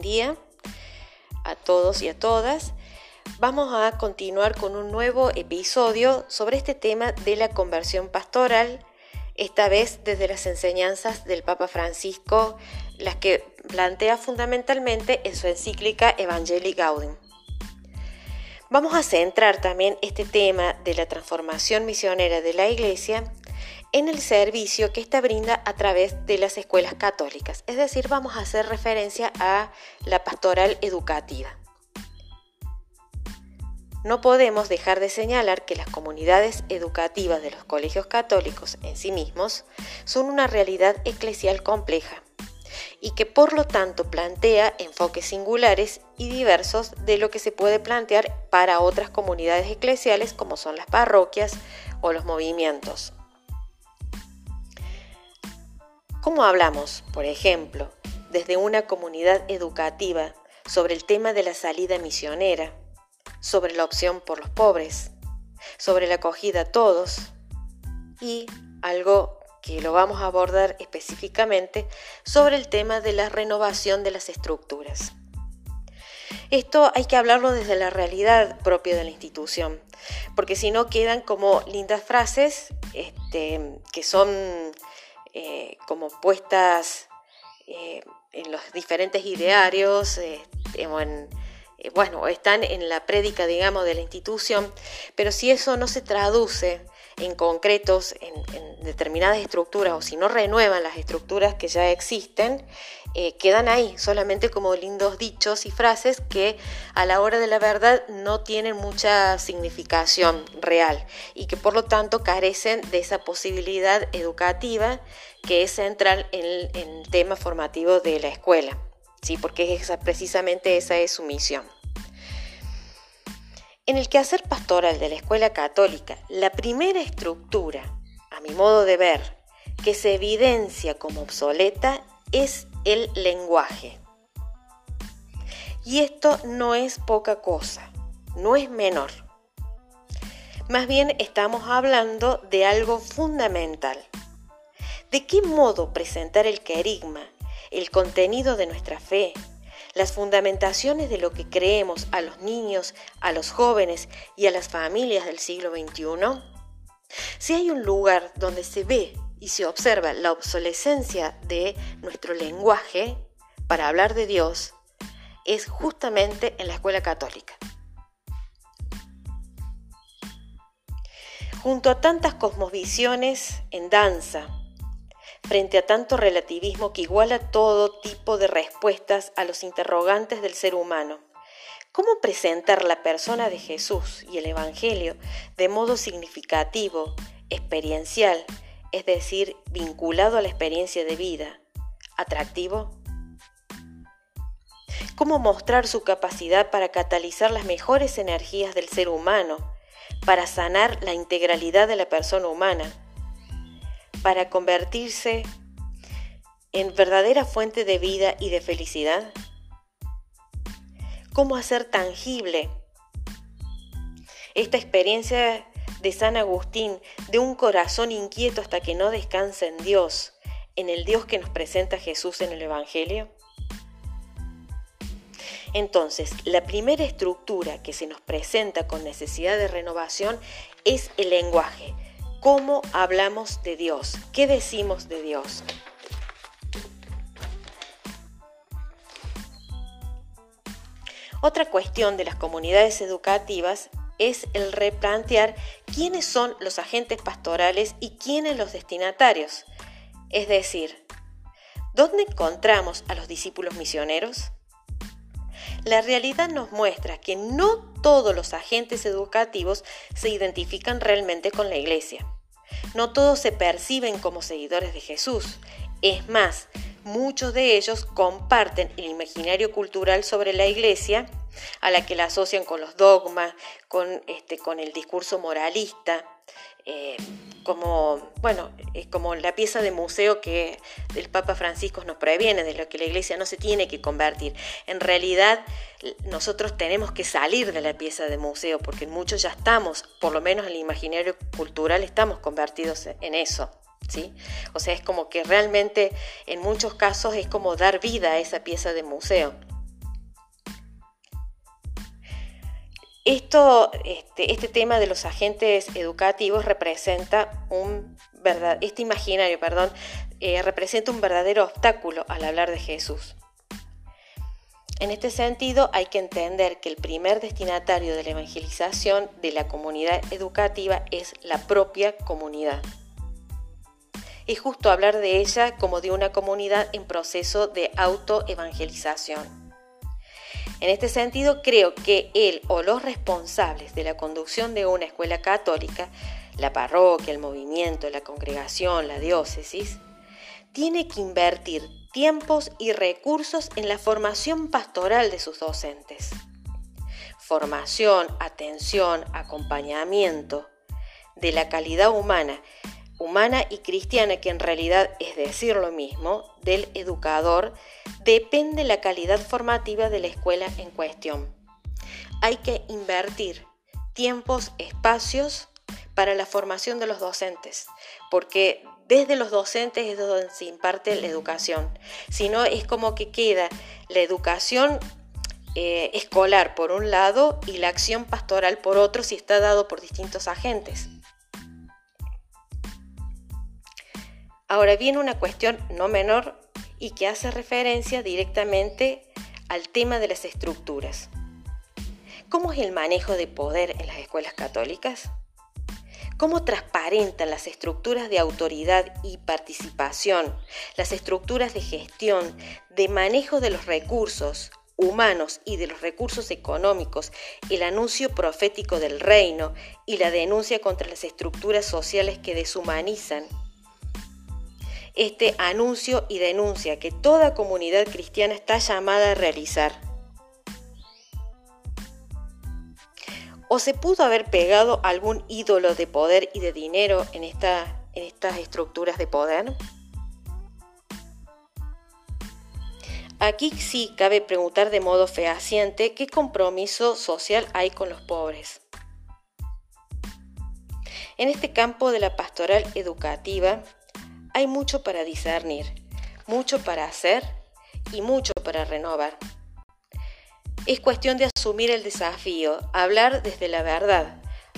día a todos y a todas. Vamos a continuar con un nuevo episodio sobre este tema de la conversión pastoral, esta vez desde las enseñanzas del Papa Francisco, las que plantea fundamentalmente en su encíclica Evangelii Gaudium. Vamos a centrar también este tema de la transformación misionera de la Iglesia en el servicio que ésta brinda a través de las escuelas católicas. Es decir, vamos a hacer referencia a la pastoral educativa. No podemos dejar de señalar que las comunidades educativas de los colegios católicos en sí mismos son una realidad eclesial compleja y que por lo tanto plantea enfoques singulares y diversos de lo que se puede plantear para otras comunidades eclesiales como son las parroquias o los movimientos. ¿Cómo hablamos, por ejemplo, desde una comunidad educativa sobre el tema de la salida misionera, sobre la opción por los pobres, sobre la acogida a todos y algo que lo vamos a abordar específicamente sobre el tema de la renovación de las estructuras. Esto hay que hablarlo desde la realidad propia de la institución, porque si no quedan como lindas frases este, que son eh, como puestas eh, en los diferentes idearios, eh, bueno, están en la prédica, digamos, de la institución, pero si eso no se traduce en concretos, en, determinadas estructuras, o si no renuevan las estructuras que ya existen, eh, quedan ahí, solamente como lindos dichos y frases que a la hora de la verdad no tienen mucha significación real y que por lo tanto carecen de esa posibilidad educativa que es central en el, tema formativo de la escuela, ¿sí? porque precisamente esa es su misión. En el quehacer pastoral de la escuela católica, la primera estructura, a mi modo de ver, que se evidencia como obsoleta es el lenguaje. Y esto no es poca cosa, no es menor. Más bien estamos hablando de algo fundamental. ¿De qué modo presentar el querigma, el contenido de nuestra fe, las fundamentaciones de lo que creemos a los niños, a los jóvenes y a las familias del siglo XXI? Si hay un lugar donde se ve y se observa la obsolescencia de nuestro lenguaje para hablar de Dios, es justamente en la escuela católica. Junto a tantas cosmovisiones en danza, frente a tanto relativismo que iguala todo tipo de respuestas a los interrogantes del ser humano. ¿Cómo presentar la persona de Jesús y el Evangelio de modo significativo, experiencial, es decir, vinculado a la experiencia de vida, atractivo? ¿Cómo mostrar su capacidad para catalizar las mejores energías del ser humano, para sanar la integralidad de la persona humana? Para convertirse en verdadera fuente de vida y de felicidad? ¿Cómo hacer tangible esta experiencia de San Agustín de un corazón inquieto hasta que no descansa en Dios, en el Dios que nos presenta Jesús en el Evangelio? Entonces, la primera estructura que se nos presenta con necesidad de renovación es el lenguaje, cómo hablamos de Dios, qué decimos de Dios. Otra cuestión de las comunidades educativas es el replantear quiénes son los agentes pastorales y quiénes los destinatarios. Es decir, ¿dónde encontramos a los discípulos misioneros? La realidad nos muestra que no todos los agentes educativos se identifican realmente con la Iglesia. No todos se perciben como seguidores de Jesús. Es más, muchos de ellos comparten el imaginario cultural sobre la Iglesia, a la que la asocian con los dogmas, con, este, con el discurso moralista, eh, como, bueno, es como la pieza de museo que el Papa Francisco nos previene, de lo que la iglesia no se tiene que convertir. En realidad, nosotros tenemos que salir de la pieza de museo, porque muchos ya estamos, por lo menos en el imaginario cultural, estamos convertidos en eso. ¿Sí? O sea, es como que realmente en muchos casos es como dar vida a esa pieza de museo. Esto, este, este, tema de los agentes educativos representa un verdad, este imaginario, perdón, eh, representa un verdadero obstáculo al hablar de Jesús. En este sentido, hay que entender que el primer destinatario de la evangelización de la comunidad educativa es la propia comunidad. Es justo hablar de ella como de una comunidad en proceso de autoevangelización. En este sentido, creo que él o los responsables de la conducción de una escuela católica, la parroquia, el movimiento, la congregación, la diócesis, tiene que invertir tiempos y recursos en la formación pastoral de sus docentes. Formación, atención, acompañamiento de la calidad humana, humana y cristiana, que en realidad es decir lo mismo, del educador depende la calidad formativa de la escuela en cuestión. Hay que invertir tiempos, espacios para la formación de los docentes, porque desde los docentes es donde se imparte la educación. Si no, es como que queda la educación eh, escolar por un lado y la acción pastoral por otro si está dado por distintos agentes. Ahora viene una cuestión no menor y que hace referencia directamente al tema de las estructuras. ¿Cómo es el manejo de poder en las escuelas católicas? ¿Cómo transparentan las estructuras de autoridad y participación, las estructuras de gestión, de manejo de los recursos humanos y de los recursos económicos, el anuncio profético del reino y la denuncia contra las estructuras sociales que deshumanizan este anuncio y denuncia que toda comunidad cristiana está llamada a realizar. ¿O se pudo haber pegado algún ídolo de poder y de dinero en, en estas estructuras de poder? Aquí sí cabe preguntar de modo fehaciente qué compromiso social hay con los pobres. En este campo de la pastoral educativa, hay mucho para discernir, mucho para hacer y mucho para renovar. Es cuestión de asumir el desafío, hablar desde la verdad,